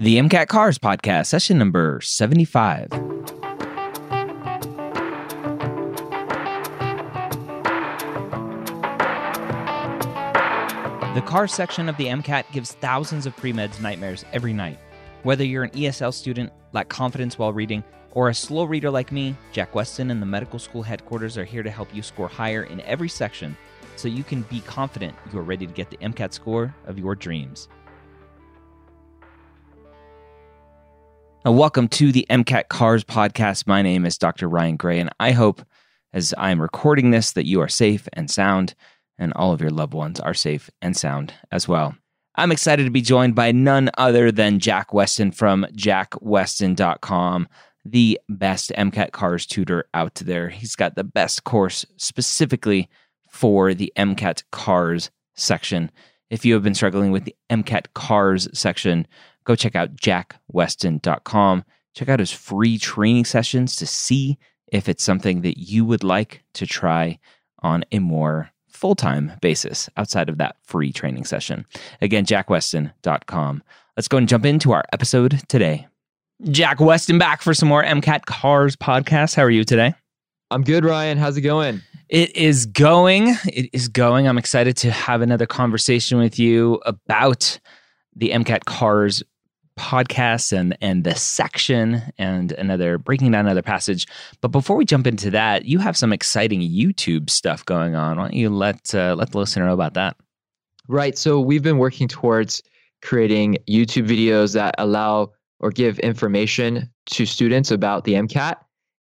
The MCAT Cars Podcast, session number 75. The car section of the MCAT gives thousands of pre-meds nightmares every night. Whether you're an ESL student, lack confidence while reading, or a slow reader like me, Jack Westin and the medical school headquarters are here to help you score higher in every section so you can be confident you are ready to get the MCAT score of your dreams. Now, welcome to the MCAT Cars podcast. My name is Dr. Ryan Gray, and I hope as I'm recording this that you are safe and sound, and all of your loved ones are safe and sound as well. I'm excited to be joined by none other than Jack Westin from jackwestin.com, the best MCAT Cars tutor out there. He's got the best course specifically for the MCAT Cars section. If you have been struggling with the MCAT Cars section, go check out jackwestin.com. Check out his free training sessions to see if it's something that you would like to try on a more full time basis outside of that free training session. Again, jackwestin.com. Let's go and jump into our episode today. Jack Westin back for some more MCAT Cars podcast. How are you today? I'm good, Ryan. How's it going? It is going. It is going. I'm excited to have another conversation with you about the MCAT Cars podcast and and the section and another breaking down another passage. But before we jump into that, you have some exciting YouTube stuff going on. Why don't you let uh, let the listener know about that? Right. So we've been working towards creating YouTube videos that allow or give information to students about the MCAT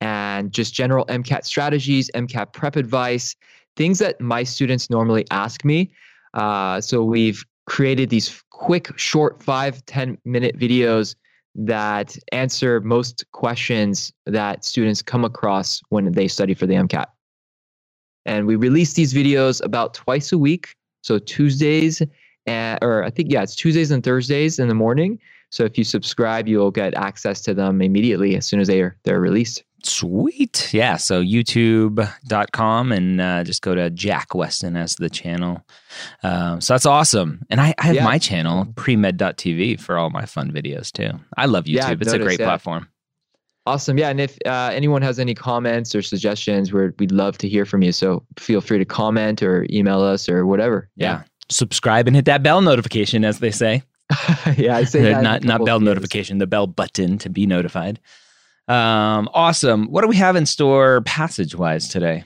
and just general MCAT strategies, MCAT prep advice, things that my students normally ask me. Uh, so we've created these quick, short five ten minute videos that answer most questions that students come across when they study for the MCAT. And we release these videos about twice a week. So Tuesdays, and, or I think, yeah, it's Tuesdays and Thursdays in the morning. So if you subscribe, you'll get access to them immediately as soon as they are, they're released. Sweet. Yeah. So youtube.com and uh, just go to Jack Westin as the channel. Um, so that's awesome. And I, I have yeah. my channel, premed.tv, for all my fun videos too. I love YouTube. Yeah, it's noticed, a great yeah. platform. Awesome. Yeah. And if uh, anyone has any comments or suggestions, we we'd love to hear from you. So feel free to comment or email us or whatever. Yeah. Subscribe and hit that bell notification, as they say. yeah, I say not not bell notification, the bell button to be notified. Um, awesome. What do we have in store passage wise today?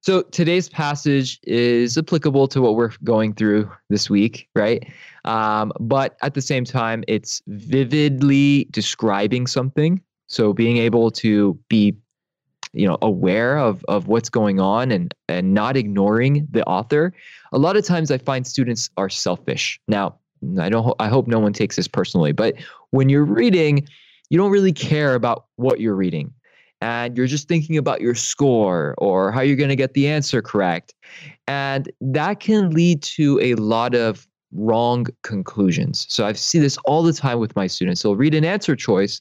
So today's passage is applicable to what we're going through this week, right? Um, but at the same time, it's vividly describing something. So being able to be, you know, aware of of what's going on and and not ignoring the author. A lot of times, I find students are selfish. Now, I don't. I hope no one takes this personally, but when you're reading you don't really care about what you're reading and you're just thinking about your score or how you're going to get the answer correct. And that can lead to a lot of wrong conclusions. So I see this all the time with my students. They'll read an answer choice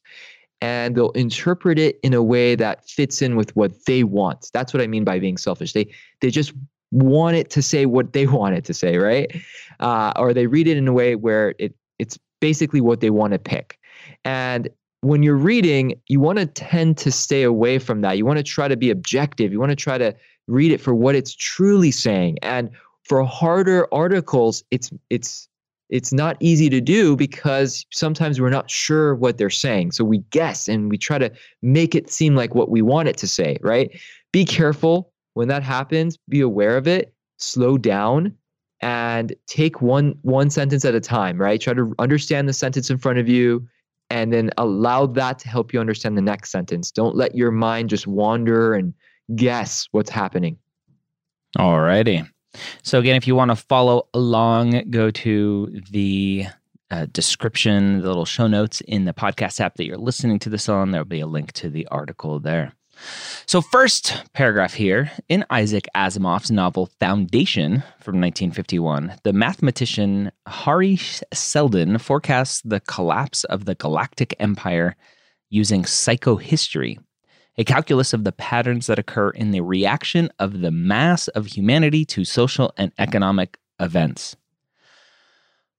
and they'll interpret it in a way that fits in with what they want. That's what I mean by being selfish. They they just want it to say what they want it to say, right? Uh, or they read it in a way where it it's basically what they want to pick. And when you're reading, you want to tend to stay away from that. You want to try to be objective. You want to try to read it for what it's truly saying. And for harder articles, it's it's it's not easy to do because sometimes we're not sure what they're saying. So we guess and we try to make it seem like what we want it to say, right? Be careful when that happens, be aware of it, slow down and take one one sentence at a time, right? Try to understand the sentence in front of you, and then allow that to help you understand the next sentence. Don't let your mind just wander and guess what's happening. All righty. So, again, if you want to follow along, go to the uh, description, the little show notes in the podcast app that you're listening to this on. There'll be a link to the article there. So, first paragraph here in Isaac Asimov's novel Foundation from 1951, the mathematician Hari Seldon forecasts the collapse of the galactic empire using psychohistory, a calculus of the patterns that occur in the reaction of the mass of humanity to social and economic events.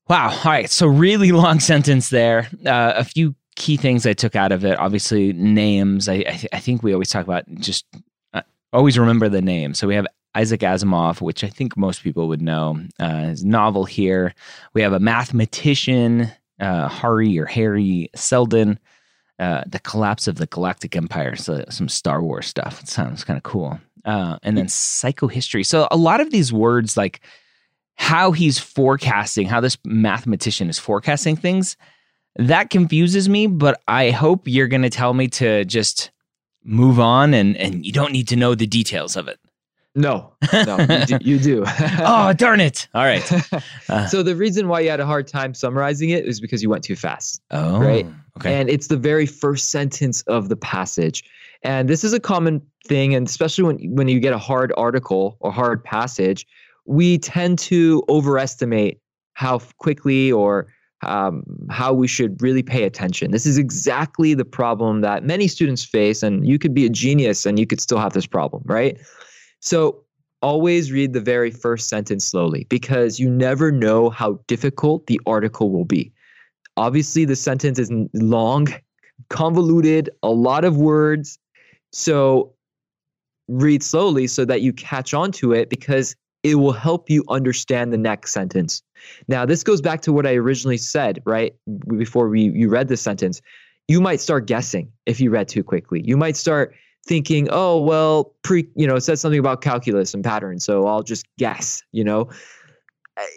Wow. All right. So, really long sentence there. Uh, a few key things I took out of it. Obviously, names. I, I, th- I think we always talk about just uh, always remember the name. So, we have Isaac Asimov, which I think most people would know. Uh, his novel here. We have a mathematician, uh, Hari or Harry Seldon. Uh, the collapse of the Galactic Empire. So, some Star Wars stuff. It sounds kind of cool. Uh, and then psychohistory. So, a lot of these words, like how he's forecasting, how this mathematician is forecasting things, that confuses me. But I hope you're going to tell me to just move on and, and you don't need to know the details of it. No, no, you do. You do. oh, darn it. All right. Uh, so, the reason why you had a hard time summarizing it is because you went too fast. Oh, right. Okay. And it's the very first sentence of the passage. And this is a common thing. And especially when, when you get a hard article or hard passage, we tend to overestimate how quickly or um, how we should really pay attention. This is exactly the problem that many students face, and you could be a genius and you could still have this problem, right? So always read the very first sentence slowly because you never know how difficult the article will be. Obviously, the sentence is long, convoluted, a lot of words. So read slowly so that you catch on to it because it will help you understand the next sentence. Now, this goes back to what I originally said, right? Before we you read the sentence. You might start guessing if you read too quickly. You might start thinking, "Oh, well, pre, you know, it says something about calculus and patterns, so I'll just guess," you know.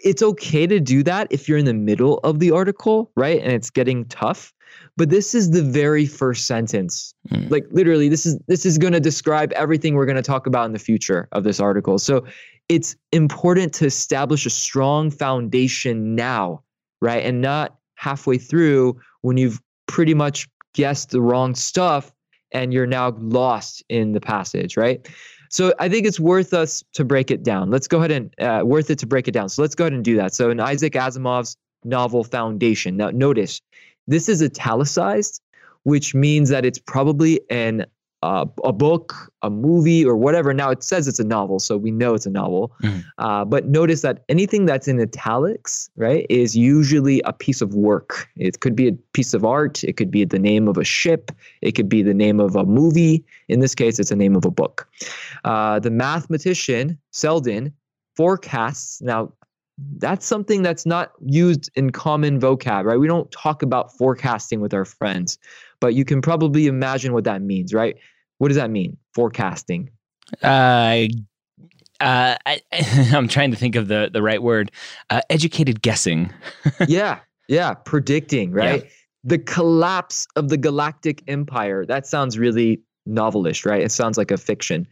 It's okay to do that if you're in the middle of the article, right? And it's getting tough. But this is the very first sentence. Mm. Like literally this is this is going to describe everything we're going to talk about in the future of this article. So it's important to establish a strong foundation now, right? And not halfway through when you've pretty much guessed the wrong stuff and you're now lost in the passage, right? So I think it's worth us to break it down. Let's go ahead and uh, worth it to break it down. So let's go ahead and do that. So in Isaac Asimov's novel Foundation, now notice this is italicized, which means that it's probably an uh, a book, a movie, or whatever. Now it says it's a novel, so we know it's a novel. Mm. Uh, but notice that anything that's in italics, right, is usually a piece of work. It could be a piece of art. It could be the name of a ship. It could be the name of a movie. In this case, it's the name of a book. Uh, the mathematician Seldon forecasts. Now, that's something that's not used in common vocab, right? We don't talk about forecasting with our friends, but you can probably imagine what that means, right? What does that mean? Forecasting. Uh, uh, I, am trying to think of the the right word. Uh, educated guessing. yeah, yeah, predicting, right? Yeah. The collapse of the galactic empire. That sounds really novelish, right? It sounds like a fiction.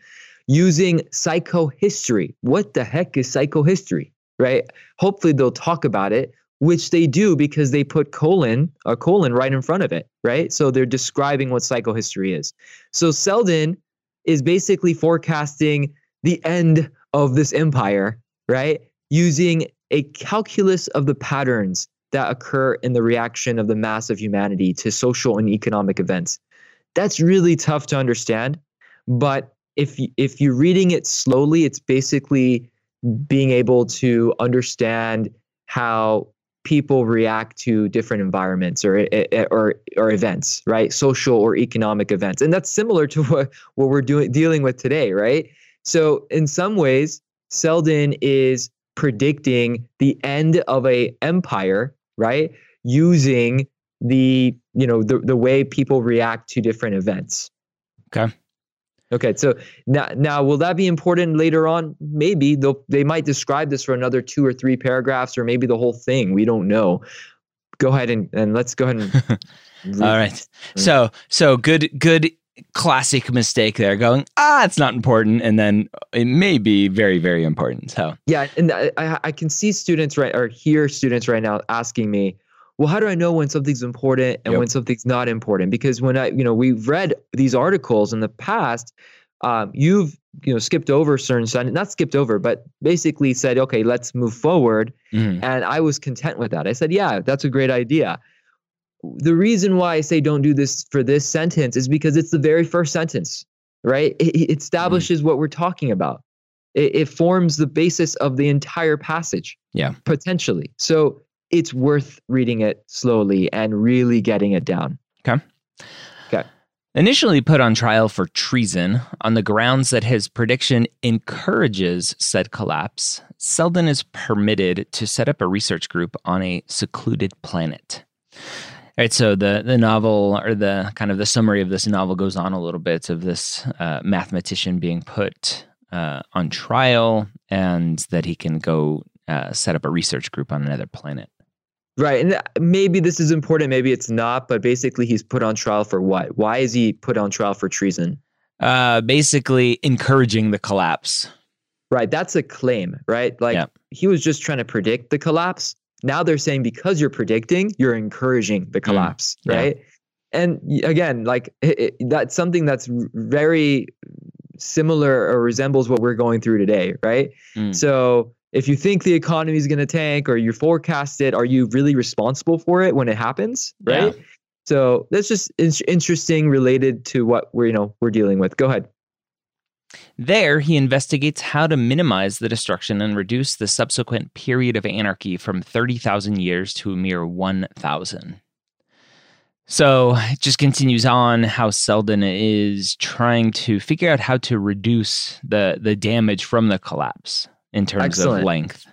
Using psychohistory. What the heck is psychohistory? right? Hopefully they'll talk about it, which they do because they put colon a colon right in front of it, right? So they're describing what psychohistory is. So Seldon is basically forecasting the end of this empire, right? Using a calculus of the patterns that occur in the reaction of the mass of humanity to social and economic events. That's really tough to understand, but if if you're reading it slowly, it's basically being able to understand how people react to different environments or eh, eh, or or events, right? Social or economic events. And that's similar to what, what we're doing dealing with today, right? So in some ways, Seldon is predicting the end of a empire, right? Using the, you know, the, the way people react to different events. Okay. Okay, so now, now will that be important later on? Maybe they they might describe this for another two or three paragraphs, or maybe the whole thing. We don't know. Go ahead and, and let's go ahead and. All right. So so good good classic mistake there. Going ah, it's not important, and then it may be very very important. So yeah, and I I can see students right or hear students right now asking me, well, how do I know when something's important and yep. when something's not important? Because when I, you know, we've read these articles in the past, um, you've, you know, skipped over certain, not skipped over, but basically said, okay, let's move forward. Mm-hmm. And I was content with that. I said, yeah, that's a great idea. The reason why I say don't do this for this sentence is because it's the very first sentence, right? It, it establishes mm-hmm. what we're talking about. It, it forms the basis of the entire passage. Yeah. Potentially. So it's worth reading it slowly and really getting it down. Okay. Okay. Initially put on trial for treason on the grounds that his prediction encourages said collapse, Seldon is permitted to set up a research group on a secluded planet. All right, so the the novel or the kind of the summary of this novel goes on a little bit of this uh, mathematician being put uh, on trial and that he can go uh, set up a research group on another planet. Right. And maybe this is important, maybe it's not, but basically he's put on trial for what? Why is he put on trial for treason? Uh, basically, encouraging the collapse. Right. That's a claim, right? Like Yeah. he was just trying to predict the collapse. Now they're saying because you're predicting, you're encouraging the collapse, yeah. right? And again, like it, it- that's something that's very similar or resembles what we're going through today, right? Mm. So if you think the economy is going to tank or you forecast it, are you really responsible for it when it happens, Yeah. right? So that's just in- interesting related to what we're you know we're dealing with. Go ahead. There, he investigates how to minimize the destruction and reduce the subsequent period of anarchy from 30,000 years to a mere 1,000. So it just continues on how Seldon is trying to figure out how to reduce the, the damage from the collapse in terms Excellent. of length.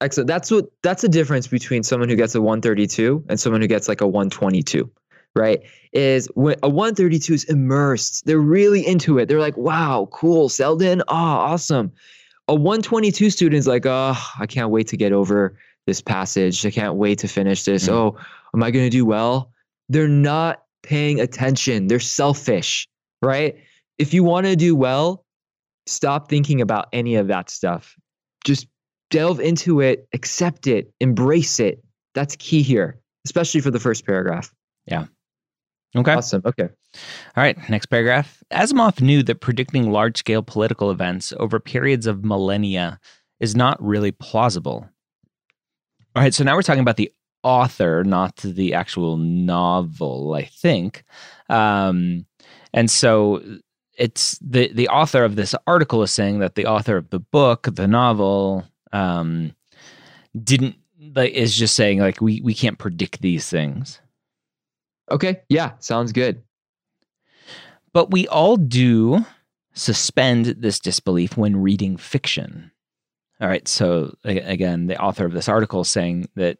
Excellent. That's what that's the difference between someone who gets a 132 and someone who gets like a 122, right? Is when a 132 is immersed. They're really into it. They're like, "Wow, cool, Seldon. Oh, awesome." A 122 student is like, "Oh, I can't wait to get over this passage. I can't wait to finish this. Mm. Oh, am I going to do well?" They're not paying attention. They're selfish, right? If you want to do well, stop thinking about any of that stuff. Just delve into it, accept it, embrace it. That's key here, especially for the first paragraph. Yeah. Okay. Awesome. Okay. All right, next paragraph. Asimov knew that predicting large scale political events over periods of millennia is not really plausible. All right, so now we're talking about the author, not the actual novel, I think. Um, and so it's the, the author of this article is saying that the author of the book, the novel, um, didn't like is just saying like we we can't predict these things. Okay. Yeah. Sounds good. But we all do suspend this disbelief when reading fiction. All right. So, again, the author of this article is saying that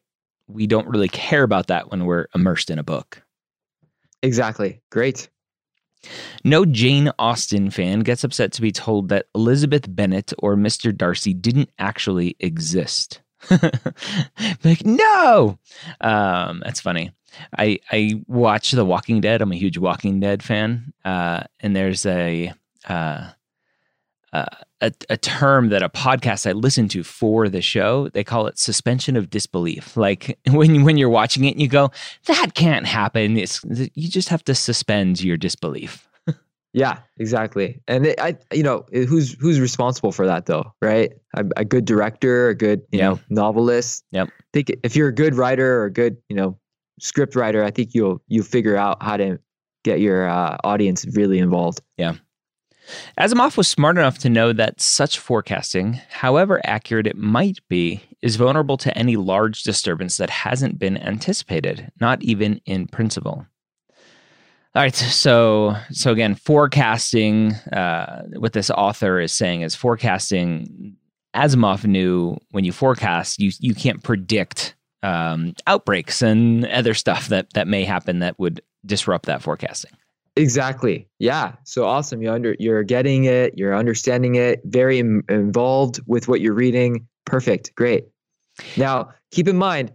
we don't really care about that when we're immersed in a book. Exactly. Great. No Jane Austen fan gets upset to be told that Elizabeth Bennet or Mr. Darcy didn't actually exist. like, no! Um, that's funny. I I watch The Walking Dead. I'm a huge Walking Dead fan, uh, and there's a, uh, uh, a a term that a podcast I listen to for the show they call it suspension of disbelief. Like when when you're watching it and you go, that can't happen. It's you just have to suspend your disbelief. Yeah. Exactly. And it, I, you know, it- who's who's responsible for that though, right? A, a good director, a good, you Yeah. know, novelist. Yep. I think if you're a good writer or a good, you know, script writer, I think you'll you figure out how to get your uh, audience really involved. Asimov was smart enough to know that such forecasting, however accurate it might be, is vulnerable to any large disturbance that hasn't been anticipated, not even in principle. All right, so so again, forecasting. Uh, what this author is saying is forecasting. Asimov knew when you forecast, you you can't predict um, outbreaks and other stuff that that may happen that would disrupt that forecasting. Exactly. Yeah. So awesome. You under you're getting it. You're understanding it. Very Im- involved with what you're reading. Perfect. Great. Now keep in mind,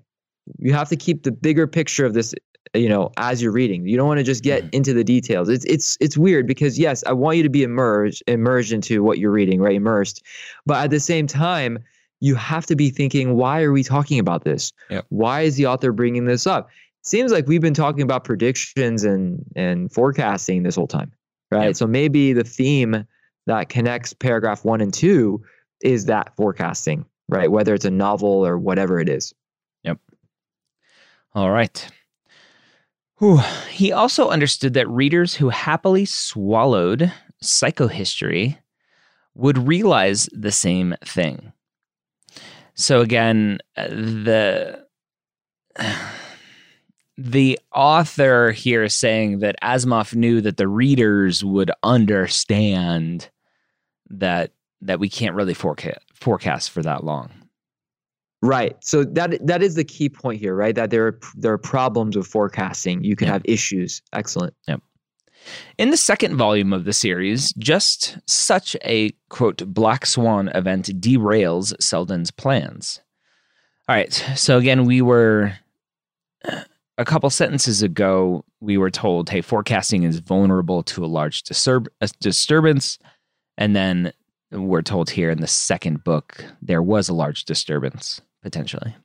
you have to keep the bigger picture of this. You know, as you're reading, you don't want to just get Mhm. into the details. It's it's it's weird because yes, I want you to be immersed immersed into what you're reading, right? Immersed, but at the same time, you have to be thinking, why are we talking about this? Yep. Why is the author bringing this up? Seems like we've been talking about predictions and and forecasting this whole time right so maybe the theme that connects paragraph one and two is that forecasting right whether it's a novel or whatever it is. Yep. All right. Whew. He also understood that readers who happily swallowed psychohistory would realize the same thing. So again, uh, the the author here is saying that Asimov knew that the readers would understand that that we can't really forecast forecast for that long. Right. So that that is the key point here, right? That there are there are problems with forecasting. You can Yep. have issues. Excellent. Yep. In the second volume of the series, just such a quote black swan event derails Seldon's plans. All right. So again, we were a couple sentences ago, we were told, hey, forecasting is vulnerable to a large disturb- a disturbance. And then we're told here in the second book, there was a large disturbance potentially.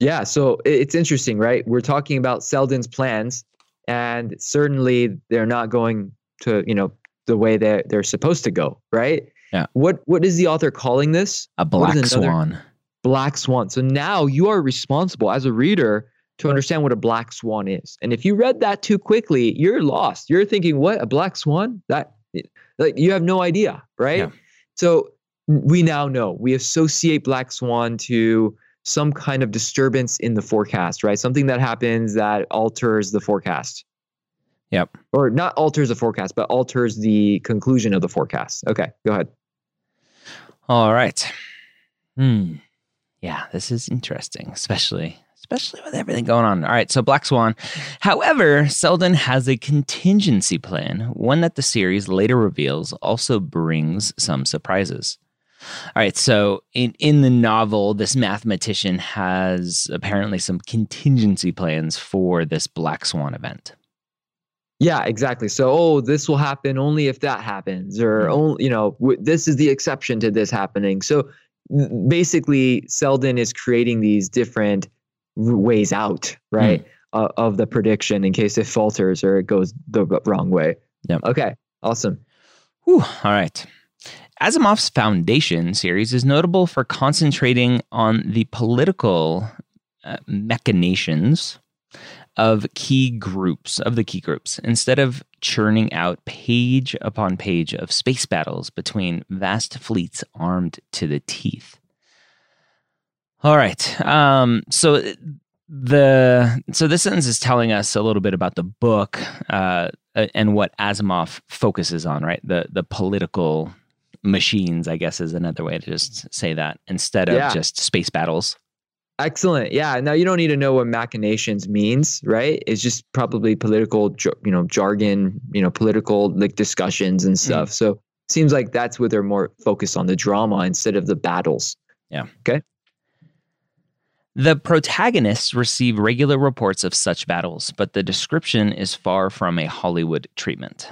Yeah, so it's interesting, right? We're talking about Seldon's plans, and certainly they're not going to, you know, the way that they're supposed to go, right? Yeah. What what is the author calling this? A black swan. Black swan. So now you are responsible as a reader to understand what a black swan is. And if you read that too quickly, you're lost. You're thinking, "What? A black swan?" That like you have no idea, right? Yeah. So we now know. We associate black swan to some kind of disturbance in the forecast, right? Something that happens that alters the forecast. Yep. Or not alters the forecast, but alters the conclusion of the forecast. Okay, go ahead. All right. Hmm. Yeah, this is interesting, especially especially with everything going on. All right, so Black Swan. However, Seldon has a contingency plan, one that the series later reveals also brings some surprises. All right, so in in the novel, this mathematician has apparently some contingency plans for this Black Swan event. Yeah, exactly. So, oh, this will happen only if that happens, or Mhm. only, you know, w- this is the exception to this happening. So, basically, Seldon is creating these different ways out, right, uh, of the prediction in case it falters or it goes the wrong way. Yeah. Okay. Awesome. Whew, all right. Asimov's Foundation series is notable for concentrating on the political uh, machinations of key groups, of the key groups, instead of churning out page upon page of space battles between vast fleets armed to the teeth. All right. Um, so the so this sentence is telling us a little bit about the book uh, and what Asimov focuses on, right? The the political machines, I guess, is another way to just say that instead of Yeah. just space battles. Excellent. Yeah. Now you don't need to know what machinations means, right? It's just probably political, you know, jargon, you know, political like discussions and stuff. So seems like that's where they're more focused on the drama instead of the battles. The protagonists receive regular reports of such battles, but the description is far from a Hollywood treatment.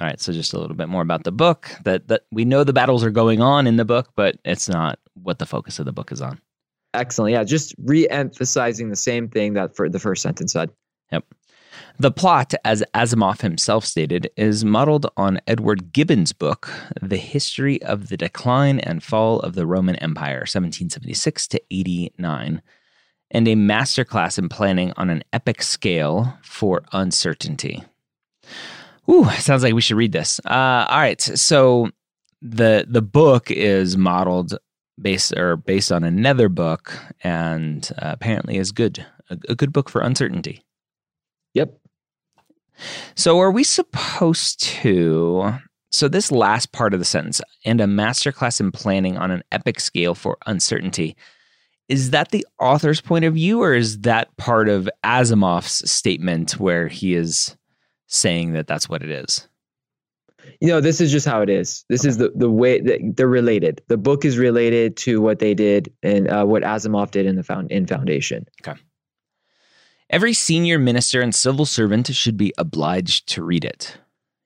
All right, so just a little bit more about the book. That that we know the battles are going on in the book, but it's not what the focus of the book is on. Excellent. Yeah. Just re-emphasizing the same thing that for the first sentence said. The plot, as Asimov himself stated, is modeled on Edward Gibbon's book, The History of the Decline and Fall of the Roman Empire, 1776 to 89, and a masterclass in planning on an epic scale for uncertainty. Ooh, sounds like we should read this. Uh, all right, so the the book is modeled based or based on another book, and uh, apparently is good, a, a good book for uncertainty. So, are we supposed to? So, this last part of the sentence, and a masterclass in planning on an epic scale for uncertainty, is that the author's point of view, or is that part of Asimov's statement where he is saying that that's what it is? You know, this is just how it is. This is the, the way that they're related. The book is related to what they did and uh, what Asimov did in the found in Foundation. Every senior minister and civil servant should be obliged to read it.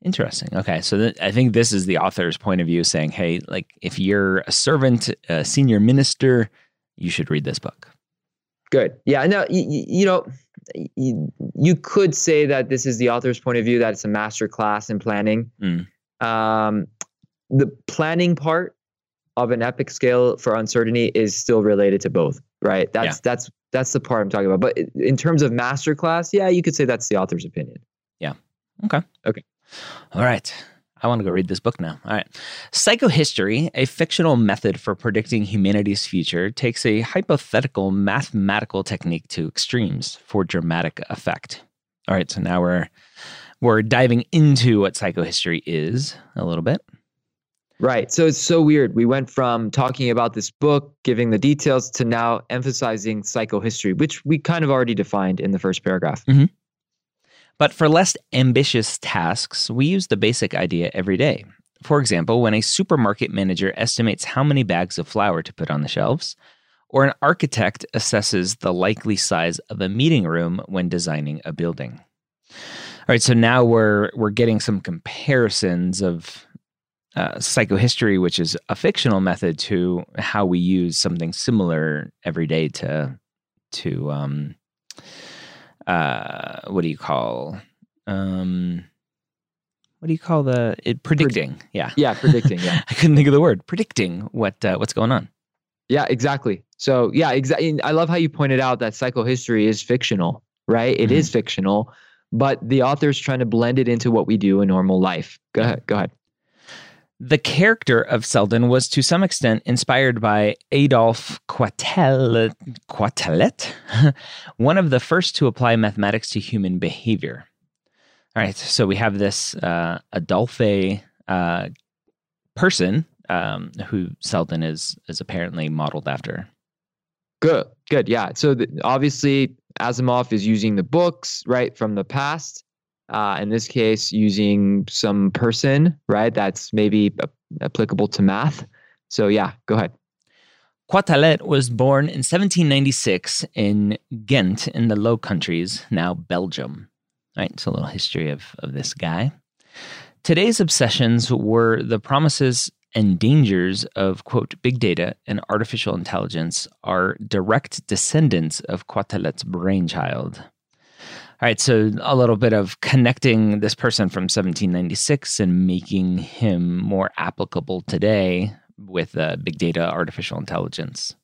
Interesting. Okay, so th- I think this is the author's point of view saying, hey, like if you're a servant, a senior minister, you should read this book. Good. Yeah. Now, you, you know, you, you could say that this is the author's point of view, that it's a master class in planning. Mm. Um, the planning part of an epic scale for uncertainty is still related to both, right? That's Yeah. that's that's the part I'm talking about. But in terms of master class, yeah, you could say that's the author's opinion. Yeah. Okay. Okay. All right. I want to go read this book now. All right. Psychohistory, a fictional method for predicting humanity's future, takes a hypothetical mathematical technique to extremes for dramatic effect. All right, so now we're we're diving into what psychohistory is a little bit. Right. So it's so weird. We went from talking about this book, giving the details, to now emphasizing psychohistory, which we kind of already defined in the first paragraph. Mm-hmm. But for less ambitious tasks, we use the basic idea every day. For example, when a supermarket manager estimates how many bags of flour to put on the shelves, or an architect assesses the likely size of a meeting room when designing a building. All right, so now we're we're getting some comparisons of uh, psychohistory, which is a fictional method, to how we use something similar every day to to um, uh, what do you call um, what do you call the it predicting? Pred- yeah, yeah, predicting. Yeah, I couldn't think of the word predicting what uh, what's going on. Yeah, exactly. So yeah, exactly. I love how you pointed out that psychohistory is fictional, right? It mm-hmm. is fictional, but the author's trying to blend it into what we do in normal life. Go ahead. Go ahead. The character of Seldon was to some extent inspired by Adolphe Quetelet, Quetelet one of the first to apply mathematics to human behavior. All right, so we have this uh, Adolphe uh, person um, who Seldon is is apparently modeled after. Good, good, yeah. So the, obviously, Asimov is using the books right from the past uh, in this case, using some person, right? That's maybe applicable to math. So, yeah, go ahead. Quetelet was born in 1796 in Ghent in the Low Countries, now Belgium. Right, so a little history of, of this guy. Today's obsessions were the promises and dangers of, quote, big data and artificial intelligence are direct descendants of Quetelet's brainchild. All right, so a little bit of connecting this person from 1796 and making him more applicable today with uh, big data, artificial intelligence.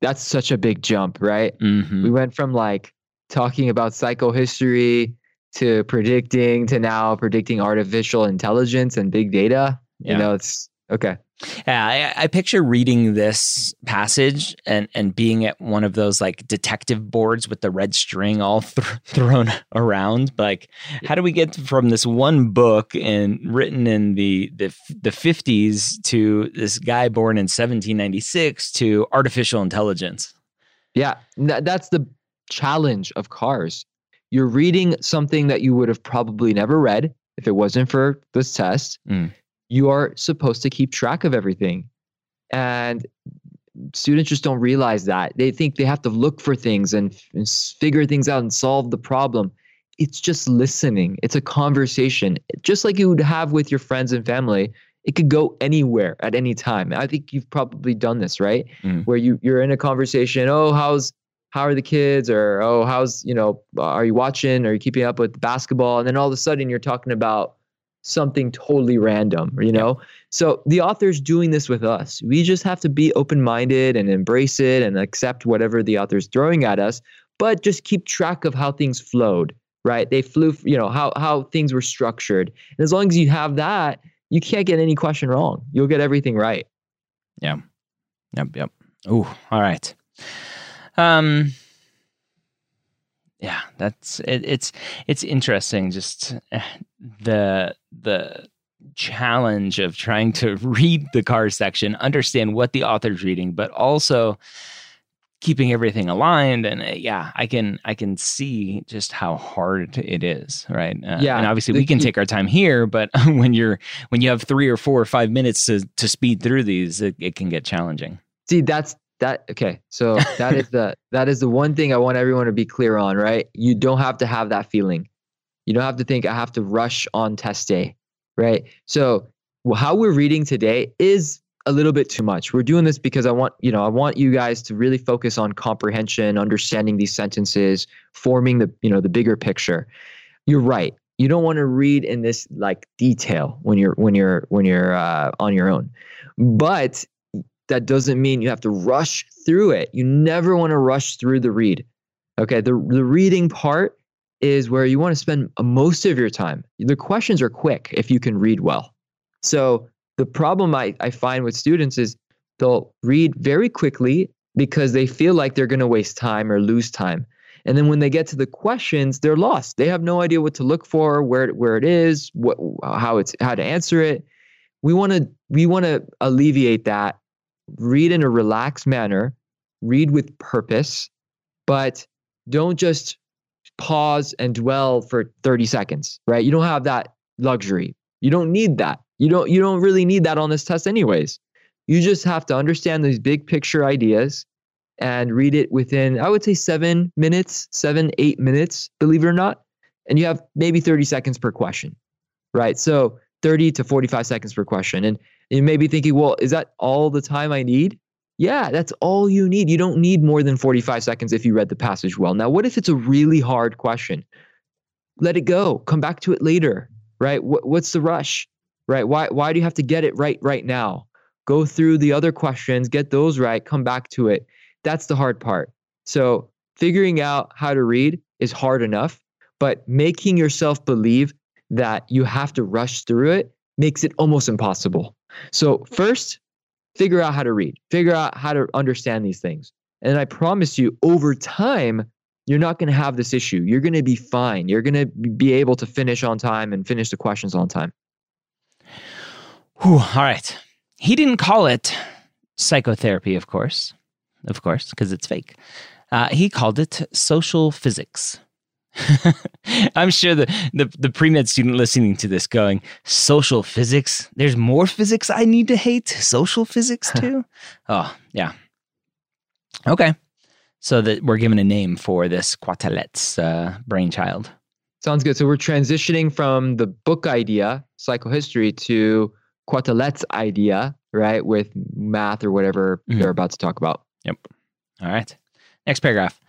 That's such a big jump, right? Mm-hmm. We went from like talking about psychohistory to predicting to now predicting artificial intelligence and big data. Yeah. You know, it's okay. Yeah, I, I, picture reading this passage and, and being at one of those like detective boards with the red string all th- thrown around. Like, how do we get from this one book and written in the the the fifties to this guy born in 1796 to artificial intelligence? Yeah, that's the challenge of cars. You're reading something that you would have probably never read if it wasn't for this test. Mm you are supposed to keep track of everything. And students just don't realize that. They think they have to look for things and, and figure things out and solve the problem. It's just listening, it's a conversation, just like you would have with your friends and family. It could go anywhere at any time. I think you've probably done this, right? Mm. Where you you're in a conversation. Oh, how's how are the kids? Or oh, how's you know? Are you watching? Are you keeping up with basketball? And then all of a sudden you're talking about something totally random, you know? Yeah. So the author's doing this with us. We just have to be open minded and embrace it and accept whatever the author's throwing at us, but just keep track of how things flowed, right? They flew, you know, how, how things were structured. And as long as you have that, you can't get any question wrong. You'll get everything right. Yeah. Yep. Yep. Oh, all right. Um, yeah that's it, it's it's interesting just eh, the the challenge of trying to read the car section understand what the author's reading but also keeping everything aligned and uh, yeah i can i can see just how hard it is right? Uh, yeah and obviously we can take our time here but when you're when you have three or four or five minutes to to speed through these it, it can get challenging. See that's that okay so that is the that is the one thing i want everyone to be clear on right? You don't have to have that feeling. You don't have to think i have to rush on test day right? So how we're reading today is a little bit too much. We're doing this because i want you know i want you guys to really focus on comprehension understanding these sentences forming the you know the bigger picture. You're right. You don't want to read in this like detail when you're when you're when you're uh, on your own. But that doesn't mean you have to rush through it. You never want to rush through the read. Okay, the the reading part is where you want to spend most of your time. The questions are quick if you can read well. So the problem I, I find with students is they'll read very quickly because they feel like they're going to waste time or lose time. And then when they get to the questions, they're lost. They have no idea what to look for, where where it is, what how it's how to answer it. We want to we want to alleviate that. Read in a relaxed manner, read with purpose, but don't just pause and dwell for 30 seconds, right? You don't have that luxury. You don't need that. You don't you don't really need that on this test anyways. You just have to understand these big picture ideas and read it within, I would say, seven minutes, seven, eight minutes, believe it or not. And you have maybe 30 seconds per question, right? So 30 to 45 seconds per question. And you may be thinking, well, is that all the time I need? Yeah, that's all you need. You don't need more than 45 seconds if you read the passage well. Now, what if it's a really hard question? Let it go. Come back to it later, right? what's the rush, right? Why, why do you have to get it right right now? Go through the other questions, get those right, come back to it. That's the hard part. So figuring out how to read is hard enough, but making yourself believe that you have to rush through it makes it almost impossible. So first, figure out how to read, figure out how to understand these things. And I promise you, over time, you're not going to have this issue. You're going to be fine. You're going to be able to finish on time and finish the questions on time. Whew, all right. He didn't call it psychotherapy, of course of course, because it's fake. Uh, he called it social physics. I'm sure the, the, the pre med student listening to this going, social physics? There's more physics I need to hate? Social physics too? oh, yeah. Okay. So that we're given a name for this Quetelet's uh, brainchild. Sounds good. So we're transitioning from the book idea, psychohistory, to Quetelet's idea, right? With math or whatever mm-hmm. they're about to talk about. Yep. All right. Next paragraph.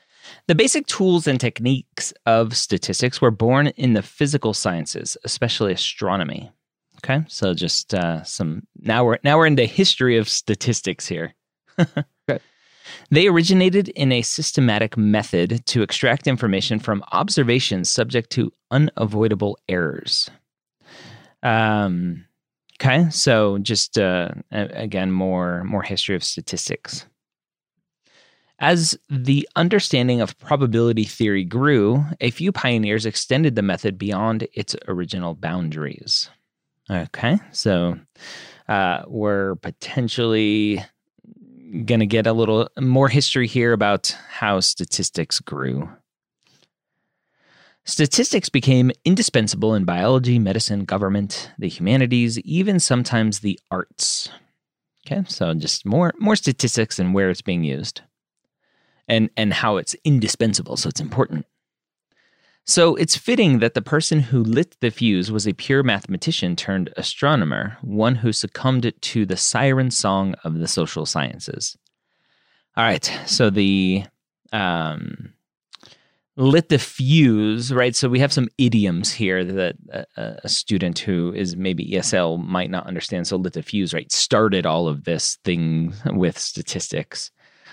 The basic tools and techniques of statistics were born in the physical sciences, especially astronomy. Okay, so just uh, some now we're now we're in the history of statistics here. okay. They originated in a systematic method to extract information from observations subject to unavoidable errors. Um, okay, so just uh, again more more history of statistics. As the understanding of probability theory grew, a few pioneers extended the method beyond its original boundaries. Okay, so uh, we're potentially going to get a little more history here about how statistics grew. Statistics became indispensable in biology, medicine, government, the humanities, even sometimes the arts. Okay, so just more more statistics and where it's being used and, and how it's indispensable, so it's important. So it's fitting that the person who lit the fuse was a pure mathematician turned astronomer, one who succumbed to the siren song of the social sciences. All right, so the um, lit the fuse, right? So we have some idioms here that a, a, student who is maybe ESL might not understand. So lit the fuse, right? Started all of this thing with statistics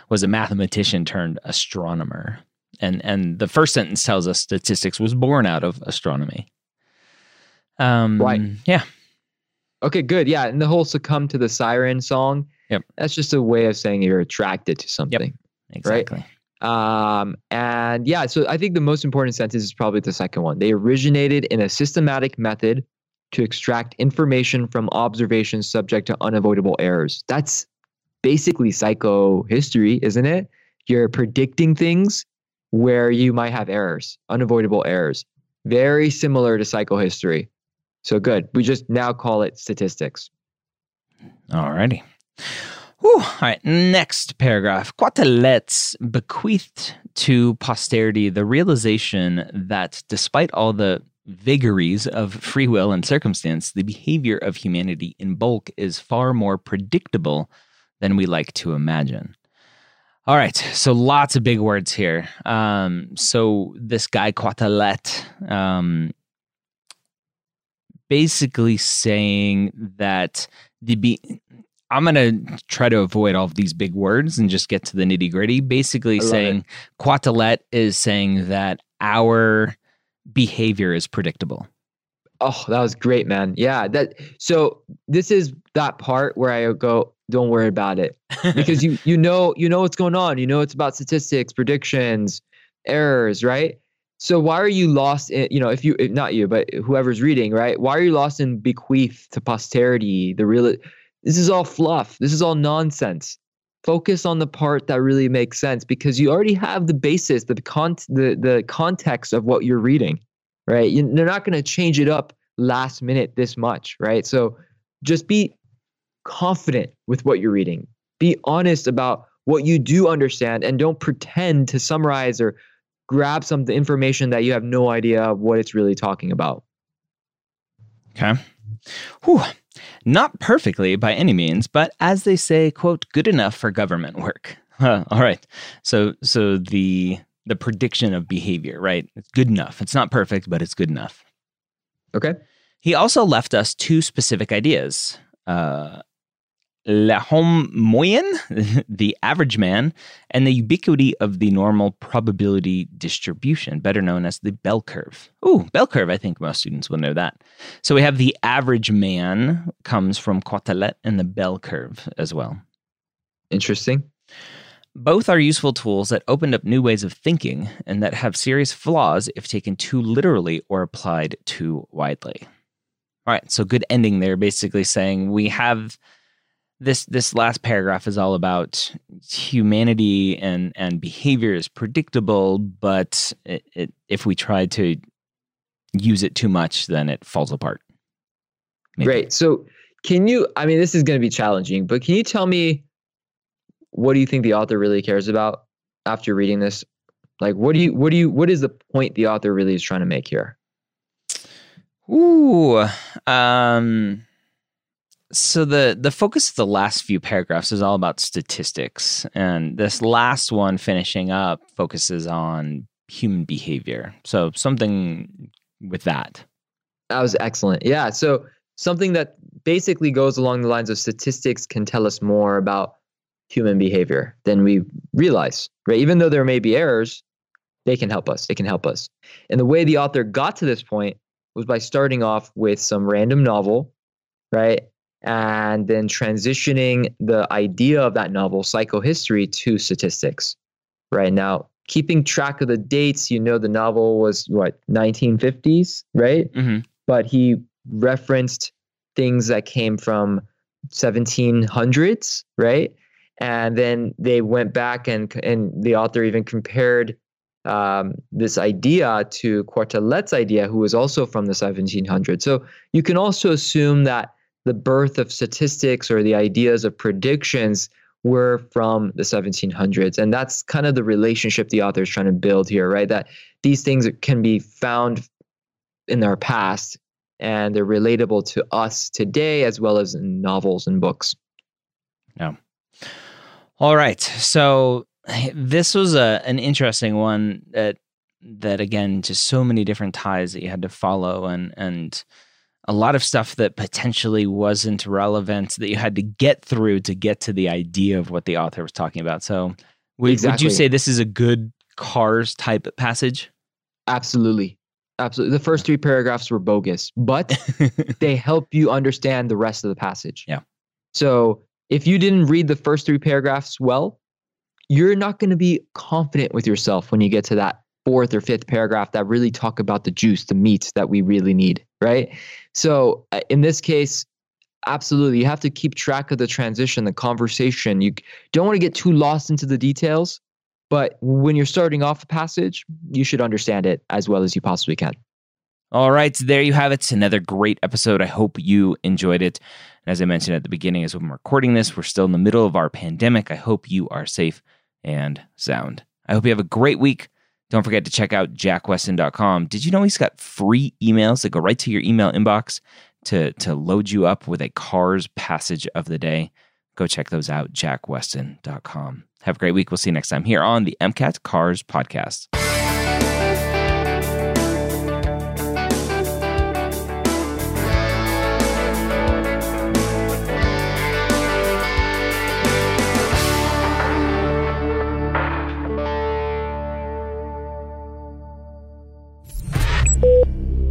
was a mathematician turned astronomer. And and the first sentence tells us statistics was born out of astronomy. Um, right. Yeah. Okay, good. Yeah, and the whole succumb to the siren song. Yep. That's just a way of saying you're attracted to something. Yep. Exactly. Right? Um, and yeah, so I think the most important sentence is probably the second one. They originated in a systematic method to extract information from observations subject to unavoidable errors. That's basically psychohistory, isn't it? You're predicting things where you might have errors, unavoidable errors. Very similar to psychohistory. So good. We just now call it statistics. All righty. All right, next paragraph. Quetelet's bequeathed to posterity the realization that despite all the vagaries of free will and circumstance, the behavior of humanity in bulk is far more predictable than we like to imagine. All right, so lots of big words here. Um, so this guy Quetelet, um, basically saying that the be. I'm gonna try to avoid all of these big words and just get to the nitty gritty. Basically, saying Quetelet is saying that our behavior is predictable. Oh, that was great, man. Yeah, that so this is that part where I go, don't worry about it. Because you you know, you know what's going on. You know it's about statistics, predictions, errors, right? So why are you lost in, you know, if you if not you, but whoever's reading, right? Why are you lost in bequeath to posterity, the real this is all fluff. This is all nonsense. Focus on the part that really makes sense because you already have the basis, the con the, the context of what you're reading right? They're not going to change it up last minute this much, right? So just be confident with what you're reading. Be honest about what you do understand and don't pretend to summarize or grab some information that you have no idea of what it's really talking about. Okay. Whew. Not perfectly by any means, but as they say, quote, good enough for government work. Huh, all right. So so the the prediction of behavior, right? It's good enough. It's not perfect, but it's good enough. Okay. He also left us two specific ideas. Uh, Le homme moyen, the average man, and the ubiquity of the normal probability distribution, better known as the bell curve. Ooh, bell curve, I think most students will know that. So we have the average man comes from Quetelet and the bell curve as well. Interesting. Both are useful tools that opened up new ways of thinking and that have serious flaws if taken too literally or applied too widely. All right, so good ending there, basically saying we have this this last paragraph is all about humanity and and behavior is predictable, but it, it, if we try to use it too much, then it falls apart. Maybe. Great. So can you? I mean, this is going to be challenging, but can you tell me what do you think the author really cares about after reading this? Like, what do you, what do you, what is the point the author really is trying to make here? Ooh, um, so the the focus of the last few paragraphs is all about statistics, and this last one finishing up focuses on human behavior. So something with that. That was excellent. Yeah. So something that basically goes along the lines of statistics can tell us more about human behavior than we realize, right? Even though there may be errors, they can help us. They can help us. And the way the author got to this point was by starting off with some random novel, right? And then transitioning the idea of that novel, psychohistory, to statistics, right? Now, keeping track of the dates, you know, the novel was what, 1950s, right? Mm-hmm. But he referenced things that came from 1700s, right? and then they went back and and the author even compared um, this idea to Quetelet's idea, who was also from the 1700s. So you can also assume that the birth of statistics or the ideas of predictions were from the 1700s, and that's kind of the relationship the author is trying to build here, right? That these things can be found in our past and they're relatable to us today as well as in novels and books. Yeah. All right. So this was a an interesting one that that again just so many different ties that you had to follow and and a lot of stuff that potentially wasn't relevant that you had to get through to get to the idea of what the author was talking about. So would, exactly. would you say this is a good cars type passage? Absolutely. Absolutely. The first three paragraphs were bogus, but they help you understand the rest of the passage. Yeah. So if you didn't read the first three paragraphs well, you're not going to be confident with yourself when you get to that fourth or fifth paragraph that really talk about the juice, the meat that we really need, right? So uh, in this case, absolutely, you have to keep track of the transition, the conversation. You don't want to get too lost into the details, but when you're starting off a passage, you should understand it as well as you possibly can. All right, so there you have it. It's Another great episode. I hope you enjoyed it. And as I mentioned at the beginning, as I'm recording this, we're still in the middle of our pandemic. I hope you are safe and sound. I hope you have a great week. Don't forget to check out jackwestin.com. Did you know he's got free emails that go right to your email inbox to, to load you up with a car's passage of the day? Go check those out, jackwestin.com. Have a great week. We'll see you next time here on the MCAT Cars Podcast.